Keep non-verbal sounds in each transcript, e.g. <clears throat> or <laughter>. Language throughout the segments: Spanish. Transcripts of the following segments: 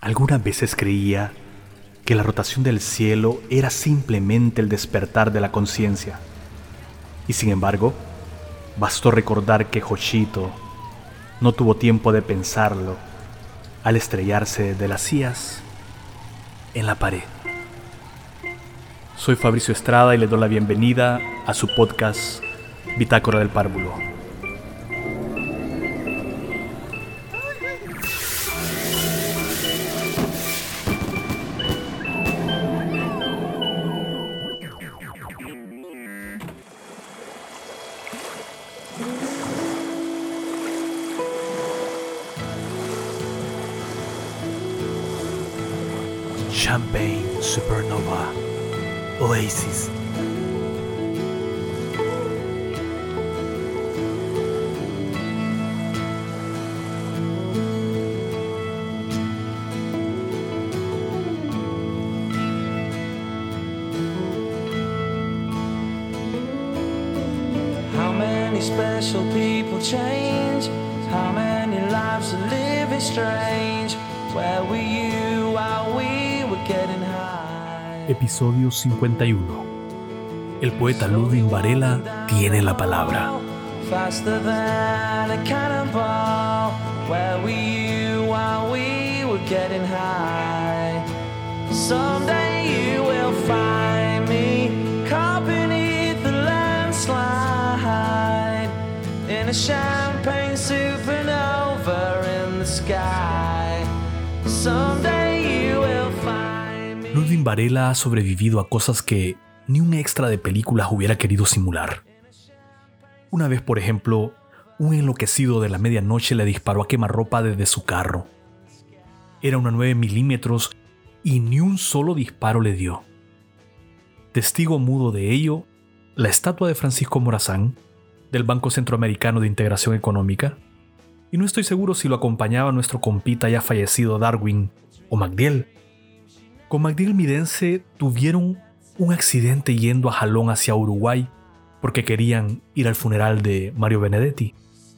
Algunas veces creía que la rotación del cielo era simplemente el despertar de la conciencia. Y sin embargo, bastó recordar que Joshito no tuvo tiempo de pensarlo al estrellarse de las sillas en la pared. Soy Fabricio Estrada y le doy la bienvenida a su podcast Bitácora del Párvulo. Many special people change? How many lives are living strange? Where were you while we were getting high? Episodio 51. El poeta Ludwig Varela tiene la palabra. Faster than a cannonball. Where were you while we were getting high? Someday you will find a. Ludwig Varela ha sobrevivido a cosas que ni un extra de películas hubiera querido simular. Una vez, por ejemplo, un enloquecido de la medianoche le disparó a quemarropa desde su carro. Era una 9 milímetros y ni un solo disparo le dio. Testigo mudo de ello, la estatua de Francisco Morazán, del Banco Centroamericano de Integración Económica, y no estoy seguro si lo acompañaba nuestro compita ya fallecido Darwin o Magdiel. Con Magdiel Midense tuvieron un accidente yendo a Jalón hacia Uruguay porque querían ir al funeral de Mario Benedetti.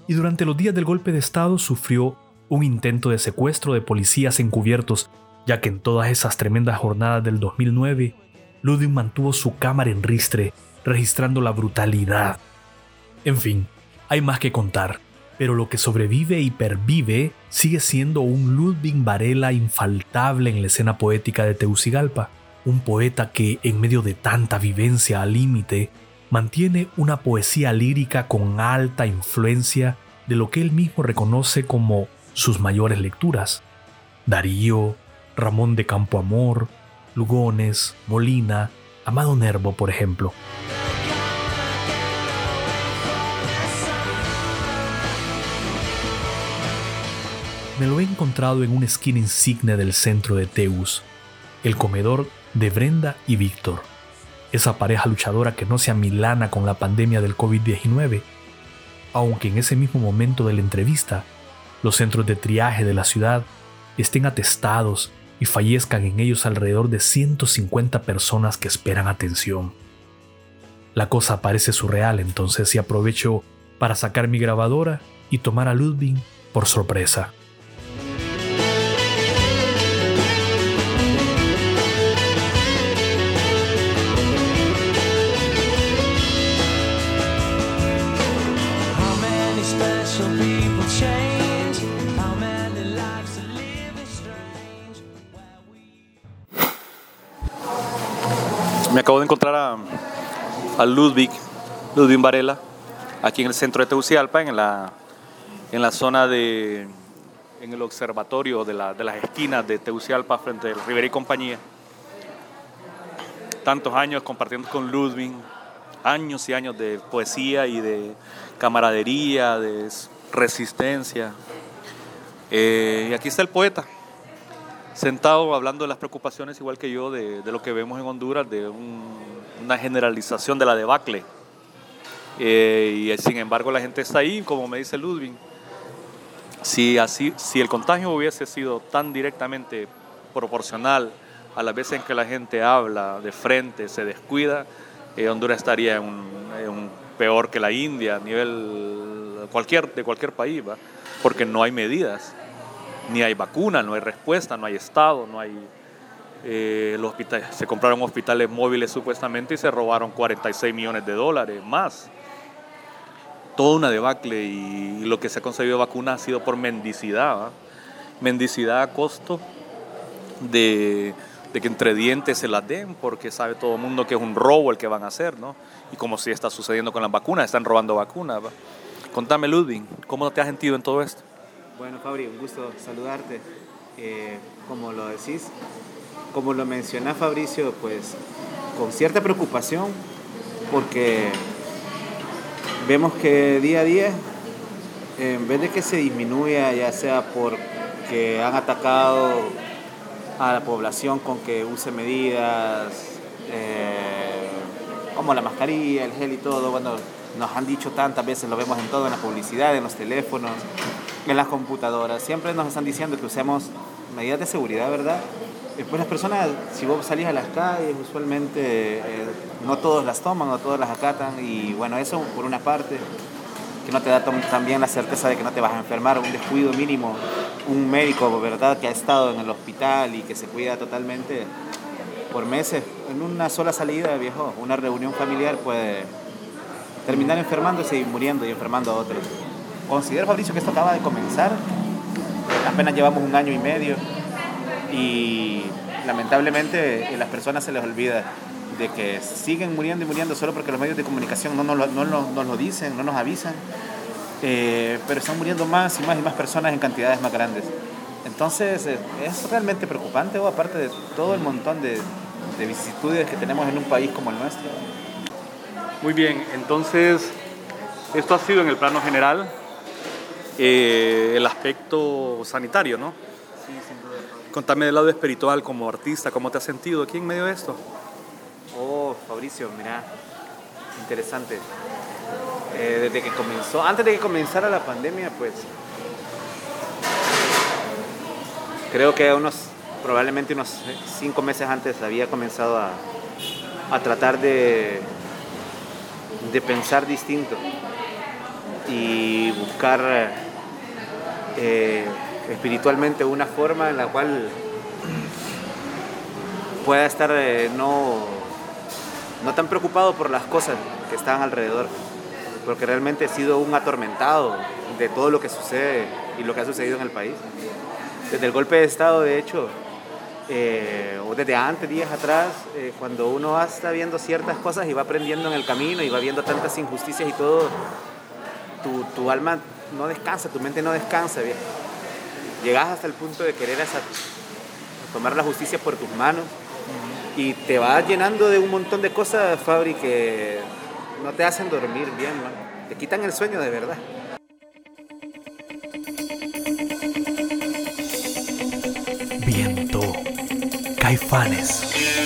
Y durante los días del golpe de Estado sufrió un intento de secuestro de policías encubiertos, ya que en todas esas tremendas jornadas del 2009, Ludwig mantuvo su cámara en ristre, registrando la brutalidad. En fin, hay más que contar, pero lo que sobrevive y pervive sigue siendo un Ludwig Varela infaltable en la escena poética de Teucigalpa, un poeta que, en medio de tanta vivencia al límite, mantiene una poesía lírica con alta influencia de lo que él mismo reconoce como sus mayores lecturas. Darío, Ramón de Campoamor, Lugones, Molina, Amado Nervo, por ejemplo. Me lo he encontrado en una esquina insigne del centro de Teus, el comedor de Brenda y Víctor, esa pareja luchadora que no se amilana con la pandemia del COVID-19, aunque en ese mismo momento de la entrevista los centros de triaje de la ciudad estén atestados y fallezcan en ellos alrededor de 150 personas que esperan atención. La cosa parece surreal entonces y aprovecho para sacar mi grabadora y tomar a Ludwig por sorpresa. Me acabo de encontrar a, a Ludwig, Ludwig Varela, aquí en el centro de Tegucigalpa, en la, en la zona de, en el observatorio de, la- de las esquinas de Tegucigalpa frente al Rivera y compañía. Tantos años compartiendo con Ludwig, años y años de poesía y de camaradería, de resistencia. Eh, y aquí está el poeta, sentado hablando de las preocupaciones, igual que yo, de, lo que vemos en Honduras, de un- una generalización de la debacle. Eh, y sin embargo la gente está ahí, como me dice Ludwig. Si, así, si el contagio hubiese sido tan directamente proporcional a las veces en que la gente habla de frente, se descuida, eh, Honduras estaría un peor que la India a nivel cualquier, de cualquier país, ¿va? porque no hay medidas ni hay vacuna, no hay respuesta, no hay Estado, no hay... eh, hospitales, se compraron hospitales móviles supuestamente y se robaron 46 millones de dólares más. Toda una debacle y, lo que se ha conseguido vacuna ha sido por mendicidad. Mendicidad a costo de, que entre dientes se las den, porque sabe todo el mundo que es un robo el que van a hacer, ¿no? Y como si está sucediendo con las vacunas, están robando vacunas. ¿va? Contame, Ludwig, ¿cómo te has sentido en todo esto? Bueno, Fabri, un gusto saludarte. Eh, como lo decís, como lo menciona Fabricio, pues con cierta preocupación, porque vemos que día a día, en vez de que se disminuya, ya sea porque han atacado a la población con que use medidas eh, como la mascarilla, el gel y todo, bueno, nos han dicho tantas veces, lo vemos en todo, en la publicidad, en los teléfonos, en las computadoras, siempre nos están diciendo que usemos medidas de seguridad, ¿verdad? Después las personas, si vos salís a las calles, usualmente eh, no todos las toman, no todos las acatan y bueno, eso por una parte, que no te da tam- también la certeza de que no te vas a enfermar, un descuido mínimo, un médico, ¿verdad?, que ha estado en el hospital y que se cuida totalmente por meses, en una sola salida, viejo, una reunión familiar puede terminar enfermándose y muriendo y enfermando a otros. Considero, Fabricio, que esto acaba de comenzar, apenas llevamos un año y medio y lamentablemente a las personas se les olvida de que siguen muriendo y muriendo solo porque los medios de comunicación no nos lo, no lo dicen, no nos avisan, Eh, pero están muriendo más y más y más personas en cantidades más grandes. Entonces eh, es realmente preocupante, o aparte de todo el montón de, de vicisitudes que tenemos en un país como el nuestro. Muy bien, entonces esto ha sido en el plano general eh, el aspecto sanitario, ¿no? Sí, sin duda. Contame del lado espiritual como artista, ¿cómo te has sentido aquí en medio de esto? Oh, Fabricio, mira, interesante. Eh, desde que comenzó, antes de que comenzara la pandemia, pues creo que unos, probablemente unos cinco meses antes había comenzado a, a tratar de, de pensar distinto y buscar eh, espiritualmente una forma en la cual pueda estar eh, no, no tan preocupado por las cosas que están alrededor, porque realmente he sido un atormentado de todo lo que sucede y lo que ha sucedido en el país. Desde el golpe de Estado, de hecho, eh, o desde antes, días atrás, eh, cuando uno va- está viendo ciertas cosas y va aprendiendo en el camino y va viendo tantas injusticias y todo, tu, tu alma no descansa, tu mente no descansa, viejo. Llegas hasta el punto de querer hasta tomar la justicia por tus manos y te vas llenando de un montón de cosas, Fabri, que no te hacen dormir bien, man. te quitan el sueño de verdad. Viento. Caifanes.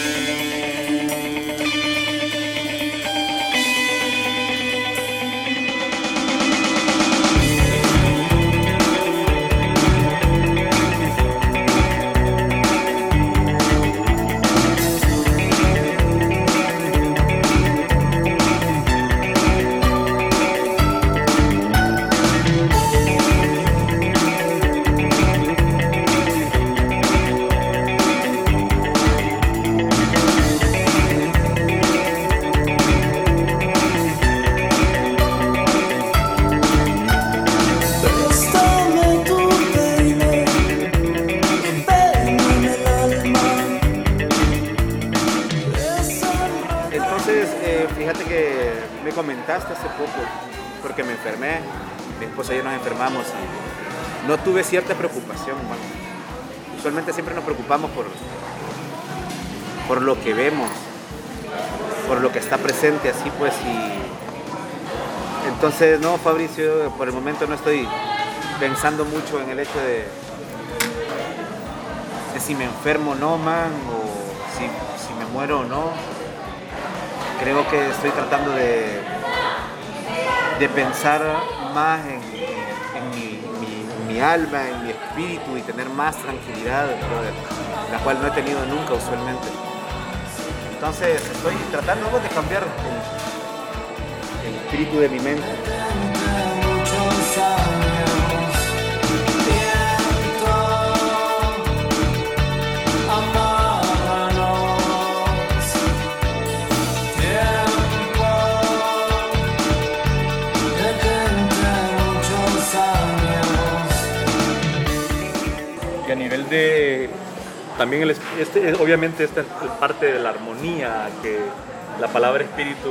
Esposa y yo nos enfermamos y no tuve cierta preocupación. Usualmente siempre nos preocupamos por, por lo que vemos, por lo que está presente, así pues, y entonces, no, Fabricio, por el momento no estoy pensando mucho en el hecho de, de si me enfermo o no, man, o si, me muero o no. Creo que estoy tratando de, de pensar más en, mi- alma, en mi espíritu y tener más tranquilidad, la cual no he tenido nunca usualmente. Entonces, estoy tratando de cambiar el espíritu de mi mente. A nivel de también el, es- este, es- obviamente esta es parte de la armonía que la palabra espíritu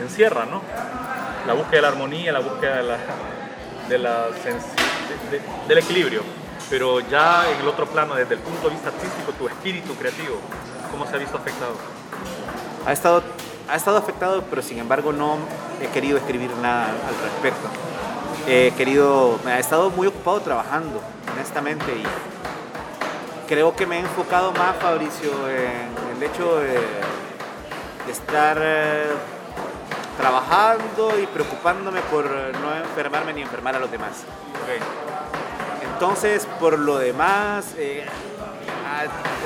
encierra, ¿no? La búsqueda de la armonía, la búsqueda de la, de la de- de- del equilibrio. Pero ya en el otro plano, desde el punto de vista artístico, tu espíritu creativo, ¿cómo se ha visto afectado? ha estado, ha estado afectado, pero sin embargo no he querido escribir nada al respecto. He querido, me ha estado muy ocupado trabajando, honestamente, y creo que me he enfocado más, Fabricio, en el hecho de, de estar eh, trabajando y preocupándome por no enfermarme ni enfermar a los demás. Entonces, por lo demás, eh,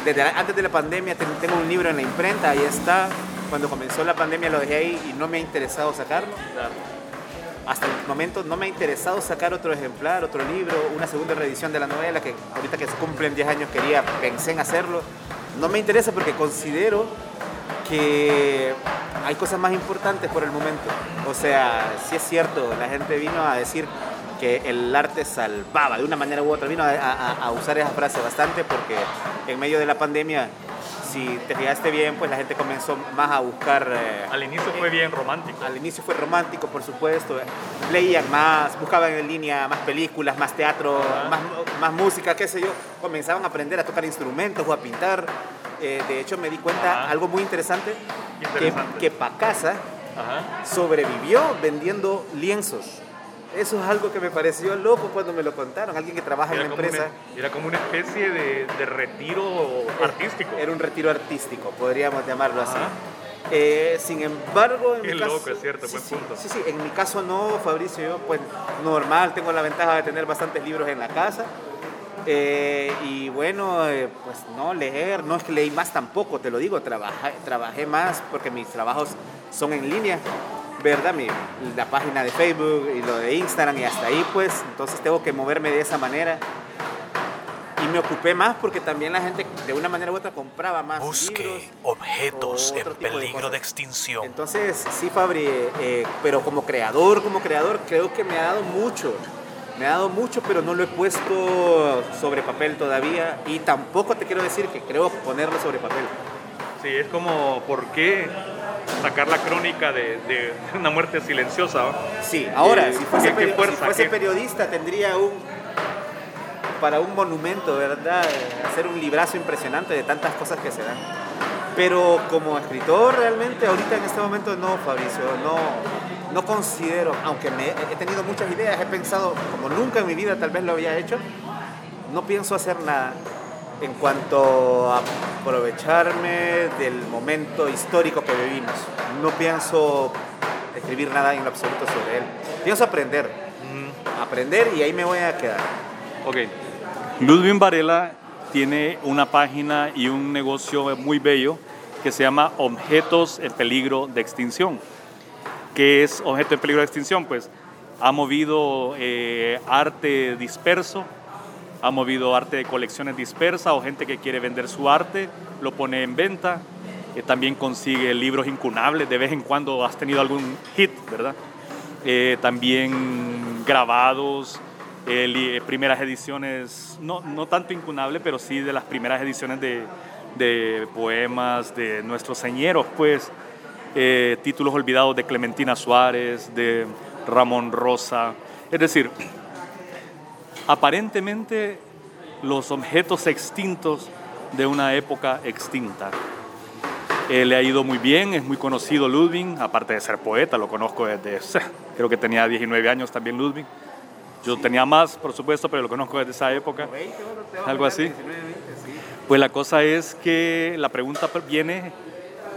desde antes de la pandemia ten- tengo un libro en la imprenta, ahí está. Cuando comenzó la pandemia lo dejé ahí y no me ha interesado sacarlo. Hasta el momento no me ha interesado sacar otro ejemplar, otro libro, una segunda reedición de la novela, que ahorita que se cumplen 10 años quería, pensé en hacerlo. No me interesa porque considero que hay cosas más importantes por el momento. O sea, sí es cierto, la gente vino a decir que el arte salvaba de una manera u otra, vino a, a- a usar esa frase bastante porque en medio de la pandemia, si te fijaste bien, pues la gente comenzó más a buscar... eh, Al inicio fue bien romántico. al inicio fue romántico, por supuesto. Leían más, buscaban en línea más películas, más teatro, más, más música, qué sé yo. Comenzaban a aprender a tocar instrumentos o a pintar. Eh, de hecho, me di cuenta Ajá. algo muy interesante, Interesante. que, que Pacasa sobrevivió vendiendo lienzos. Eso es algo que me pareció loco cuando me lo contaron. Alguien que trabaja en Era como, empresa. una, era como una especie de, de retiro artístico. Era un retiro artístico, podríamos llamarlo así. Eh, sin embargo, en Qué mi caso, loco, es cierto, sí, buen sí, punto. Sí, sí, en mi caso no, Fabricio, yo pues normal, tengo la ventaja de tener bastantes libros en la casa. Eh, y bueno, eh, pues no leer, no es que leí más tampoco, te lo digo, trabajé, trabajé más porque mis trabajos son en línea, ¿verdad? Mi, la página de Facebook y lo de Instagram y hasta ahí pues, entonces tengo que moverme de esa manera. Y me ocupé más porque también la gente de una manera u otra compraba más libros. Busque objetos en de peligro de extinción. Entonces, sí, Fabri, eh, pero como creador, como creador, creo que me ha dado mucho. Me ha dado mucho, pero no lo he puesto sobre papel todavía. Y tampoco te quiero decir que creo ponerlo sobre papel. Sí, es como, ¿por qué sacar la crónica de, de <laughs> una muerte silenciosa? ¿no? Sí, ahora, Eh, si fuese, ¿qué- qué peri- si fuerza, fuese qué? periodista, tendría un. para un monumento, ¿verdad? Hacer un librazo impresionante de tantas cosas que se dan. Pero como escritor, realmente, ahorita en este momento no, Fabricio, no, no considero, aunque me, he tenido muchas ideas, he pensado, como nunca en mi vida tal vez lo había hecho, no pienso hacer nada en cuanto a aprovecharme del momento histórico que vivimos. No pienso escribir nada en lo absoluto sobre él. Pienso aprender, aprender y ahí me voy a quedar. Ok. Ludwig Varela tiene una página y un negocio muy bello que se llama Objetos en Peligro de Extinción. ¿Qué es objeto en peligro de extinción? Pues ha movido eh, arte disperso, ha movido arte de colecciones dispersas o gente que quiere vender su arte, lo pone en venta. Eh, también consigue libros incunables, de vez en cuando has tenido algún hit, ¿verdad? Eh, también grabados, eh, primeras ediciones, no, no tanto incunable, pero sí de las primeras ediciones de, de poemas de nuestros señeros, pues, eh, títulos olvidados de Clementina Suárez, de Ramón Rosa. Es decir, aparentemente los objetos extintos de una época extinta. Eh, le ha ido muy bien, es muy conocido Ludwig, aparte de ser poeta, lo conozco desde, creo que tenía 19 años también Ludwig. Yo tenía más, por supuesto, pero lo conozco desde esa época. Algo así. Pues la cosa es que la pregunta viene,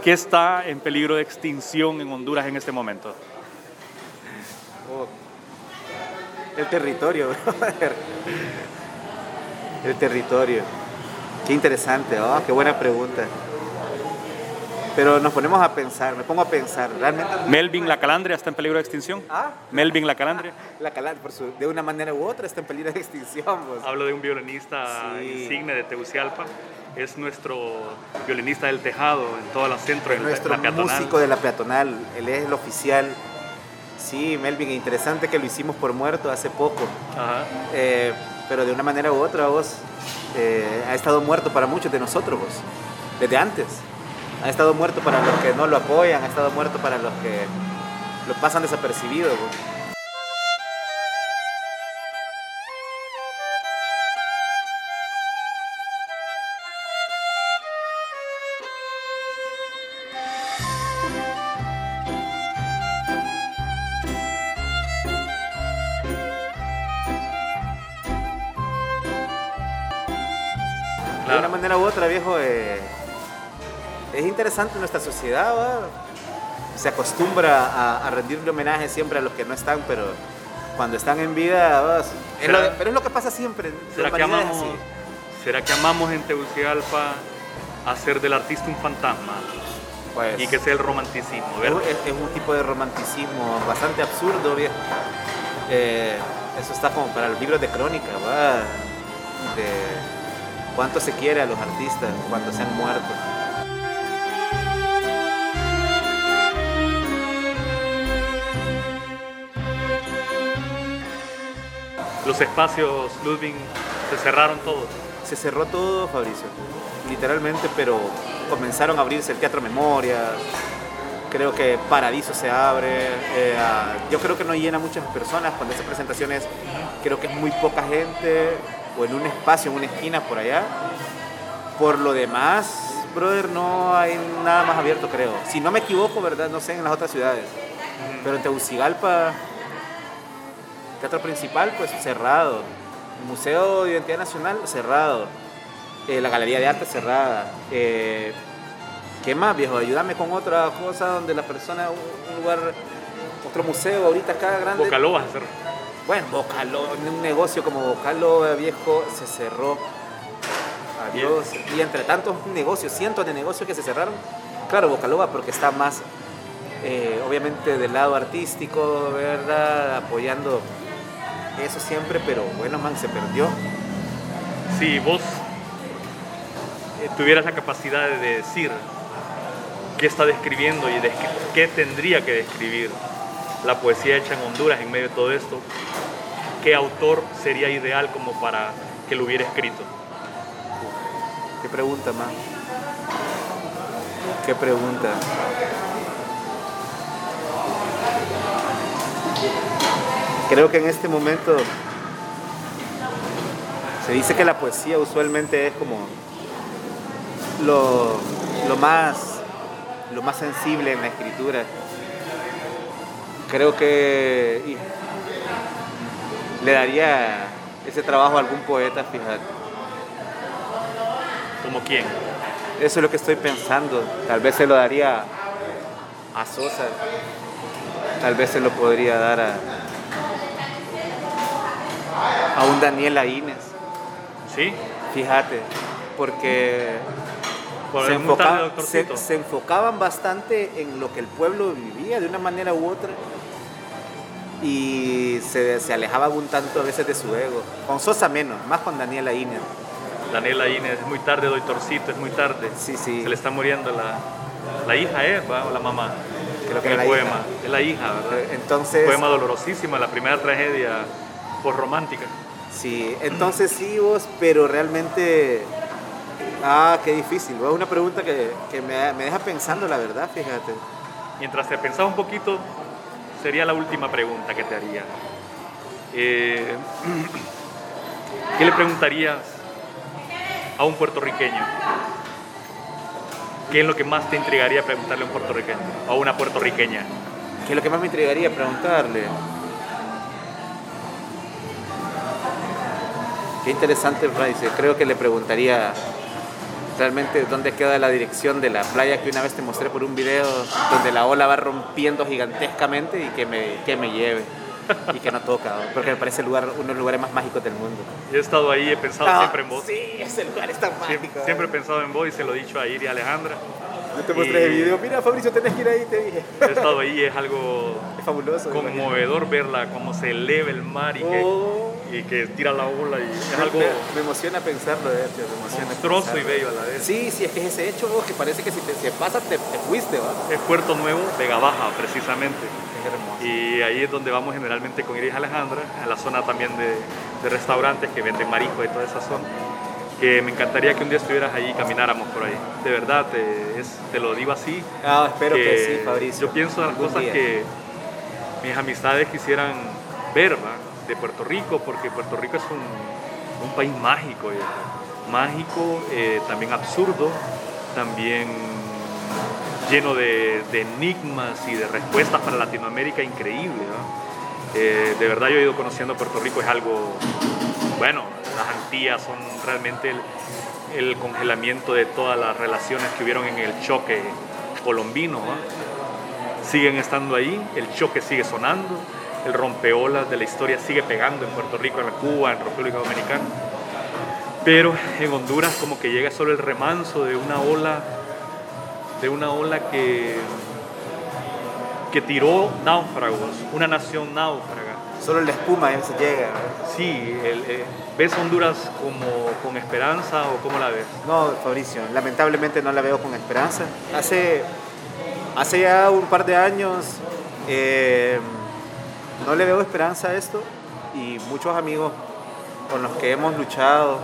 ¿qué está en peligro de extinción en Honduras en este momento? El territorio, <laughs> brother. El territorio. Qué interesante, oh, qué buena pregunta. Pero nos ponemos a pensar, me pongo a pensar, realmente Melvin la calandria está en peligro de extinción. Ah. Melvin la calandria. <laughs> la calar, por su- de una manera u otra está en peligro de extinción. pues. Hablo de un violinista Sí. insigne de Tegucigalpa. Es nuestro violinista del tejado en toda la centro, en Nuestro la peatonal. músico de la peatonal, él es el oficial. Sí, Melvin, interesante que lo hicimos por muerto hace poco. Ajá. Eh, pero de una manera u otra vos eh, ha estado muerto para muchos de nosotros, vos, desde antes. Ha estado muerto para los que no lo apoyan, ha estado muerto para los que lo pasan desapercibidos. vos. De una manera u otra, viejo, eh, es interesante nuestra sociedad, ¿va? se acostumbra a, a rendirle homenaje siempre a los que no están, pero cuando están en vida, ¿va? es ¿Será- lo- pero es lo que pasa siempre. ¿Será que, amamos, así. ¿Será que amamos en Tegucigalpa hacer del artista un fantasma Pues, y que sea el romanticismo? es, ¿verdad? es- es un tipo de romanticismo bastante absurdo, viejo. Eh, eso está como para los libros de crónica, ¿va? de cuánto se quiere a los artistas cuando se han muerto. Los espacios, Ludwig, se cerraron todos. Se cerró todo, Fabricio, literalmente, pero comenzaron a abrirse el Teatro Memorias, creo que Paradiso se abre, eh, ah, yo creo que no llena muchas personas cuando esas presentaciones, creo que es muy poca gente, o en un espacio, en una esquina por allá. Por lo demás, brother, no hay nada más abierto, creo. Si no me equivoco, ¿verdad? No sé en las otras ciudades. Pero en Tegucigalpa, teatro principal, pues cerrado. Museo de Identidad Nacional, cerrado. Eh, la Galería de Arte, cerrada. Eh, ¿Qué más, viejo? Ayúdame con otra cosa donde la persona, un lugar, otro museo ahorita acá grande. Bocaló vas a hacer. Bueno, Vocalo, un negocio como Vocalo viejo se cerró. Adiós. Y entre tantos negocios, cientos de negocios que se cerraron, claro, Vocaloba porque está más, eh, obviamente, del lado artístico, ¿verdad? Apoyando eso siempre, pero bueno, man, se perdió. Si vos eh, tuvieras la capacidad de decir qué está describiendo y qué tendría que describir la poesía hecha en Honduras en medio de todo esto, ¿qué autor sería ideal como para que lo hubiera escrito? ¿Qué pregunta, man? ¿Qué pregunta? Creo que en este momento se dice que la poesía usualmente es como lo, lo más lo más sensible en la escritura. Creo que y, le daría ese trabajo a algún poeta, fíjate. ¿Como quién? Eso es lo que estoy pensando. Tal vez se lo daría a Sosa. Tal vez se lo podría dar a, a un Daniel Aínez. ¿Sí? Fíjate, porque se enfocaban bastante en lo que el pueblo vivía de una manera u otra y se, se alejaban un tanto a veces de su ego. Con Sosa menos, más con Daniel Aínez. Daniela Inés, es muy tarde, doctorcito, es muy tarde. Sí, sí. Se le está muriendo la, la hija, ¿eh? ¿Va? ¿O la mamá? Creo que el poema. hija. Es la hija, ¿verdad? Entonces, Poema dolorosísima, la primera tragedia postromántica. Sí, entonces sí vos, pero realmente, ah, qué difícil, es una pregunta que, que me, me deja pensando, la verdad, fíjate. Mientras te pensaba un poquito, sería la última pregunta que te haría. Eh, <clears throat> ¿Qué le preguntarías a un puertorriqueño? ¿Qué es lo que más te intrigaría preguntarle a un puertorriqueño? O a una puertorriqueña. Que es lo que más me intrigaría preguntarle. Qué interesante, Bryce. Creo que le preguntaría realmente dónde queda la dirección de la playa que una vez te mostré por un video, donde la ola va rompiendo gigantescamente y que me, que me lleve. Y que no toca, ¿no? porque me parece el lugar, uno de los lugares más mágicos del mundo. Yo he estado ahí, he pensado Ah, siempre en vos. Sí, ese lugar es tan mágico. Siempre, siempre he pensado en vos y se lo he dicho a Iri y a Alejandra. Yo te mostré el video. Mira, Fabricio, tenés que ir ahí, te dije. He estado ahí y es algo Es fabuloso. conmovedor verla, cómo se eleva el mar y que, Oh. Y que tira la ola. Y es Me- algo me, emociona pensarlo, de hecho. Me emociona monstruoso y bello a la vez. Sí, sí, es que es ese hecho oh, que parece que si te se pasa te, te fuiste, ¿va? Es Puerto Nuevo, Vega Baja, precisamente. Es hermoso. Y ahí es donde vamos generalmente con Iris Alejandra, a la zona también de, de restaurantes que venden marisco y toda esa zona. que me encantaría que un día estuvieras ahí y camináramos por ahí. De verdad, te, es- te lo digo así. Ah, espero que, sí, Fabricio. Yo pienso en las cosas día. que mis amistades quisieran ver ¿va? De Puerto Rico, porque Puerto Rico es un, un país mágico, viejo. mágico, eh, también absurdo, también lleno de, enigmas y de respuestas para Latinoamérica increíble. Eh, de verdad yo he ido conociendo Puerto Rico, es algo, bueno, las Antillas son realmente el, el congelamiento de todas las relaciones que hubieron en el choque colombino. siguen estando ahí, el choque sigue sonando, el rompeolas de la historia sigue pegando en Puerto Rico, en Cuba, en República Dominicana. Pero en Honduras como que llega solo el remanso de una ola, de una ola que, que tiró náufragos, una nación náufraga. Solo la espuma se llega. Sí, el, eh, ¿ves Honduras como con esperanza o cómo la ves? No, Fabricio, lamentablemente no la veo con esperanza. Hace, hace ya un par de años eh, no le veo esperanza a esto y muchos amigos con los que hemos luchado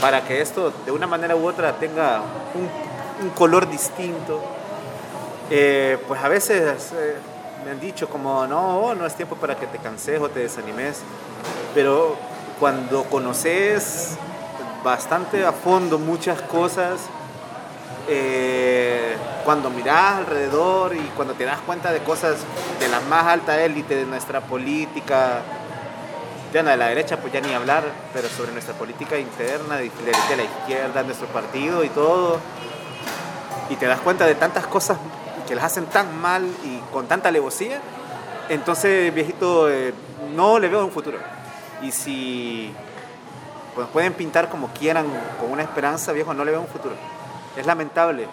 para que esto de una manera u otra tenga un, color distinto, eh, pues a veces eh, me han dicho como no, no es tiempo para que te canses o te desanimes, pero cuando conoces bastante a fondo muchas cosas, eh, cuando miras alrededor y cuando te das cuenta de cosas de la más alta élite de nuestra política, ya no de la derecha, pues ya ni hablar, pero sobre nuestra política interna, de, de- de la izquierda, nuestro partido y todo, y te das cuenta de tantas cosas que las hacen tan mal y con tanta alevosía, entonces, viejito, eh, no le veo un futuro. Y si pues, pueden pintar como quieran, con una esperanza, viejo, no le veo un futuro. Es lamentable.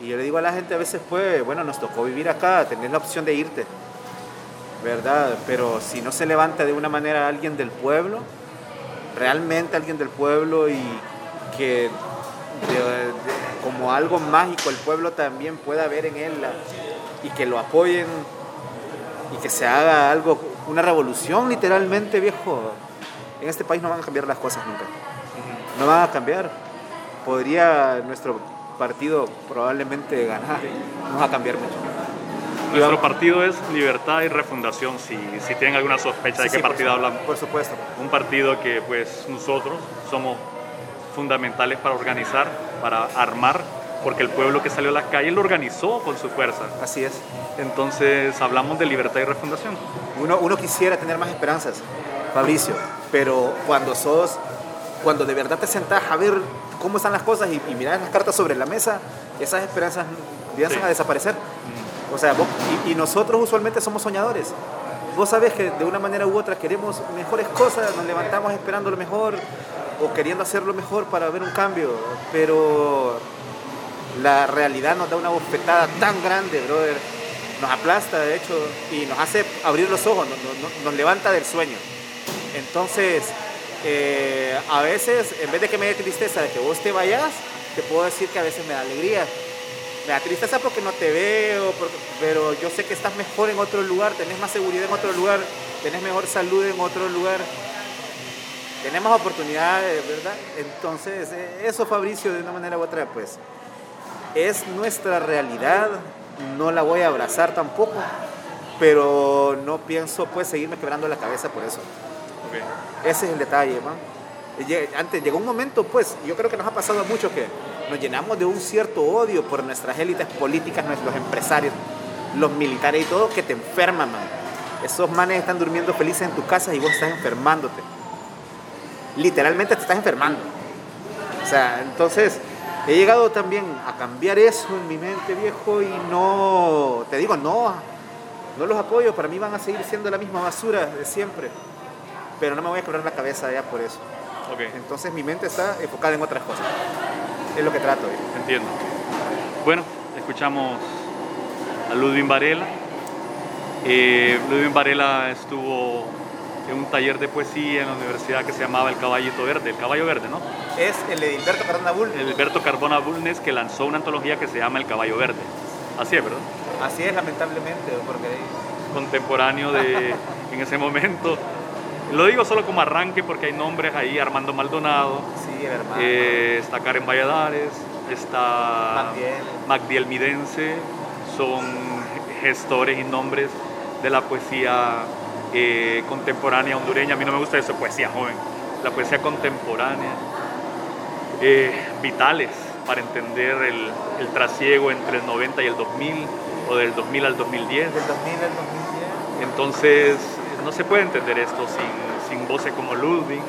Y yo le digo a la gente a veces, pues, bueno, nos tocó vivir acá, tenés la opción de irte, ¿verdad? Pero si no se levanta de una manera alguien del pueblo, realmente alguien del pueblo y que de- de- como algo mágico el pueblo también pueda ver en él la- y que lo apoyen y que se haga algo, una revolución literalmente, viejo. En este país no van a cambiar las cosas nunca. No van a cambiar. Podría nuestro partido probablemente ganar. No va a cambiar mucho. Nuestro partido es Libertad y Refundación, si, si tienen alguna sospecha de Sí, qué sí, por partido su- hablan. Por supuesto. Un partido que pues nosotros somos fundamentales para organizar, para armar, porque el pueblo que salió a las calles lo organizó con su fuerza. Así es. Entonces hablamos de libertad y refundación. Uno, uno quisiera tener más esperanzas, Fabricio, pero cuando sos, cuando de verdad te sentás a ver cómo están las cosas y, y miras las cartas sobre la mesa, esas esperanzas empiezan Sí. a desaparecer. O sea, vos- y, y nosotros usualmente somos soñadores. Vos sabés que de una manera u otra queremos mejores cosas, nos levantamos esperando lo mejor o queriendo hacer lo mejor para ver un cambio, pero la realidad nos da una bofetada tan grande, brother. Nos aplasta, de hecho, y nos hace abrir los ojos, nos, nos- nos levanta del sueño. Entonces, eh, a veces, en vez de que me dé tristeza de que vos te vayas, te puedo decir que a veces me da alegría. Me da tristeza porque no te veo, pero yo sé que estás mejor en otro lugar, tenés más seguridad en otro lugar, tenés mejor salud en otro lugar, tenés más oportunidades, ¿verdad? Entonces, eh, eso Fabricio, de una manera u otra, pues, es nuestra realidad, no la voy a abrazar tampoco, pero no pienso pues seguirme quebrando la cabeza por eso. Ese es el detalle, man. Antes llegó un momento, pues, yo creo que nos ha pasado mucho que nos llenamos de un cierto odio por nuestras élites políticas, nuestros empresarios, los militares y todo, que te enferman, man. Esos manes están durmiendo felices en tu casa y vos estás enfermándote. Literalmente te estás enfermando. O sea, entonces he llegado también a cambiar eso en mi mente, viejo, y no, te digo, no, no los apoyo, para mí van a seguir siendo la misma basura de siempre. Pero no me voy a quebrar la cabeza ya por eso. Entonces mi mente está enfocada en otras cosas. Es lo que trato. viejo. entiendo. Bueno, escuchamos a Ludwig Varela. Eh, Ludwig Varela estuvo en un taller de poesía en la universidad que se llamaba El Caballito Verde, el Caballo Verde, ¿no? Es el de Hilberto Cardona Bull. El Alberto Carbona Bulnes que lanzó una antología que se llama El Caballo Verde. Así es, ¿verdad? Así es, lamentablemente, porque Contemporáneo de, <laughs> en ese momento, Lo digo solo como arranque porque hay nombres ahí, Armando Maldonado, Sí, hermano. eh, está Karen Valladares, está. Magdiel Midense, son gestores y nombres de la poesía eh, contemporánea hondureña. A mí no me gusta eso, poesía joven, la poesía contemporánea. Eh, vitales para entender el, el trasiego entre el 90 y el 2000 o del 2000 al 2010. Del 2000 al 2010. Entonces, no se puede entender esto sin, sin voces como Ludwig,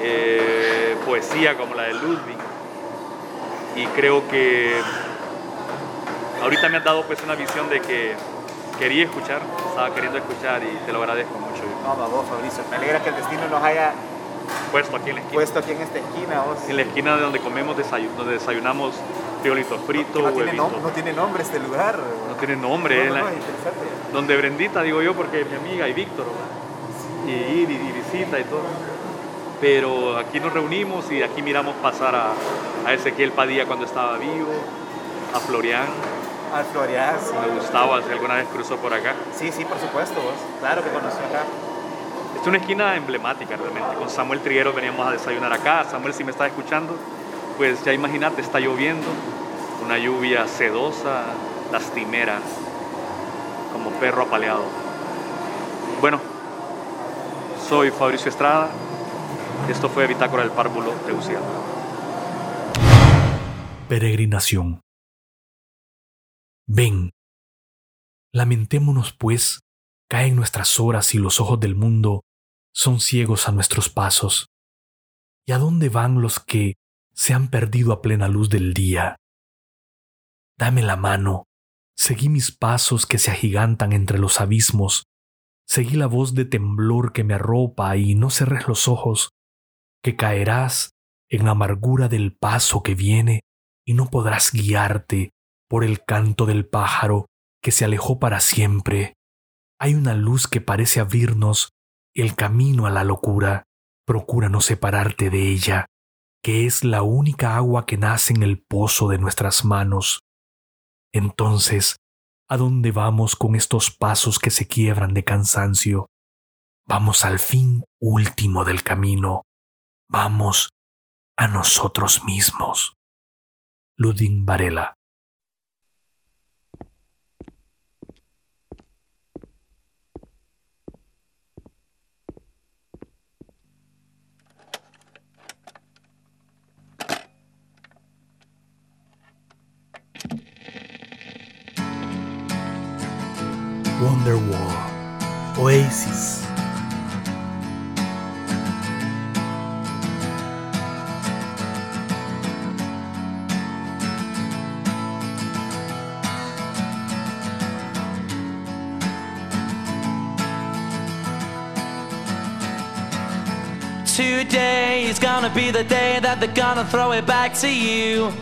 eh, poesía como la de Ludwig. Y creo que ahorita me has dado pues una visión de que quería escuchar, estaba queriendo escuchar y te lo agradezco mucho. No, va vos, Fabricio. Me alegra que el destino nos haya Puesto aquí en la esquina, puesto aquí en esta esquina, vos. en la esquina de donde comemos, desayu- donde desayunamos friolito frito, no, tiene no tiene nombre este lugar. No tiene nombre, No, eh, no, interesante. Donde Brendita, digo yo, porque es mi amiga y Víctor, y Iris, y Irisita y todo. Pero aquí nos reunimos y aquí miramos pasar a, a Ezequiel Padilla cuando estaba vivo, a Florian, Al Florian, sí. a Gustavo, si alguna vez cruzó por acá. Sí, sí, por supuesto, vos. Claro que conocí acá. Es una esquina emblemática realmente. Con Samuel Triguero veníamos a desayunar acá. Samuel, si me estás escuchando, pues ya imagínate, está lloviendo, una lluvia sedosa, lastimera, como perro apaleado. Bueno, soy Fabricio Estrada. Esto fue Bitácora del Párvulo de Uciel. Peregrinación. Ven, lamentémonos pues, caen nuestras horas y los ojos del mundo son ciegos a nuestros pasos. ¿Y a dónde van los que se han perdido a plena luz del día? Dame la mano, seguí mis pasos que se agigantan entre los abismos, seguí la voz de temblor que me arropa y no cerres los ojos, que caerás en la amargura del paso que viene y no podrás guiarte por el canto del pájaro que se alejó para siempre. Hay una luz que parece abrirnos el camino a la locura. Procura no separarte de ella, que es la única agua que nace en el pozo de nuestras manos. Entonces, ¿a dónde vamos con estos pasos que se quiebran de cansancio? Vamos al fin último del camino. Vamos a nosotros mismos. Ludwig Varela. Wonderwall. Oasis. Today is gonna be the day that they're gonna throw it back to you.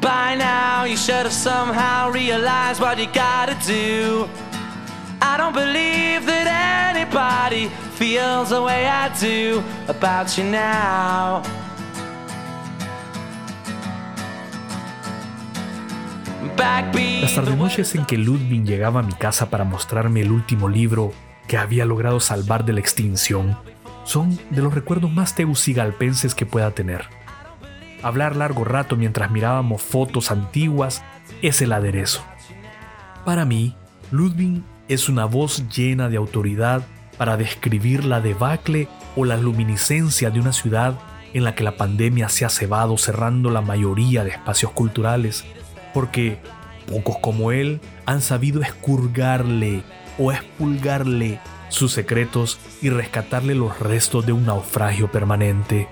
By now, you should have somehow realized what you gotta do. I don't believe that anybody feels the way I do about you now. Las en que Ludwig llegaba a mi casa para mostrarme el último libro que había logrado salvar de la extinción son de los recuerdos más tegucigalpenses que pueda tener. Hablar largo rato mientras mirábamos fotos antiguas es el aderezo. Para mí, Ludwig es una voz llena de autoridad para describir la debacle o la luminiscencia de una ciudad en la que la pandemia se ha cebado cerrando la mayoría de espacios culturales, porque pocos como él han sabido escurgarle o expulgarle sus secretos y rescatarle los restos de un naufragio permanente.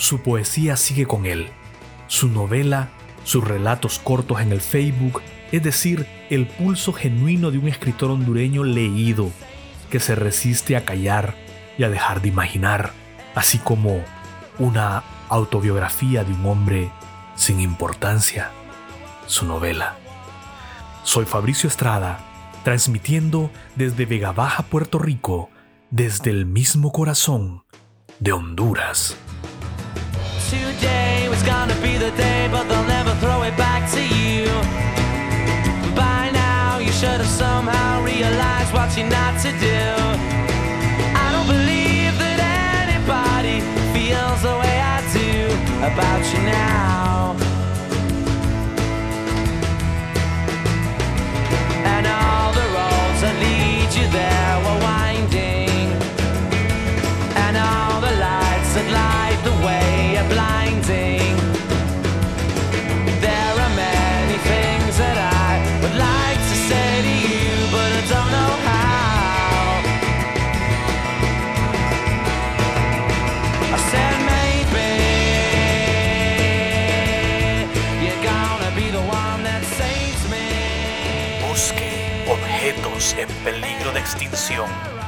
Su poesía sigue con él, su novela, sus relatos cortos en el Facebook, es decir, el pulso genuino de un escritor hondureño leído, que se resiste a callar y a dejar de imaginar, así como una autobiografía de un hombre sin importancia, su novela. Soy Fabricio Estrada, transmitiendo desde Vega Baja, Puerto Rico, desde el mismo corazón de Honduras. today was gonna be the day, but they'll never throw it back to you. By now, you should have somehow realized what you're not to do. I don't believe that anybody feels the way I do about you now. En peligro de extinción.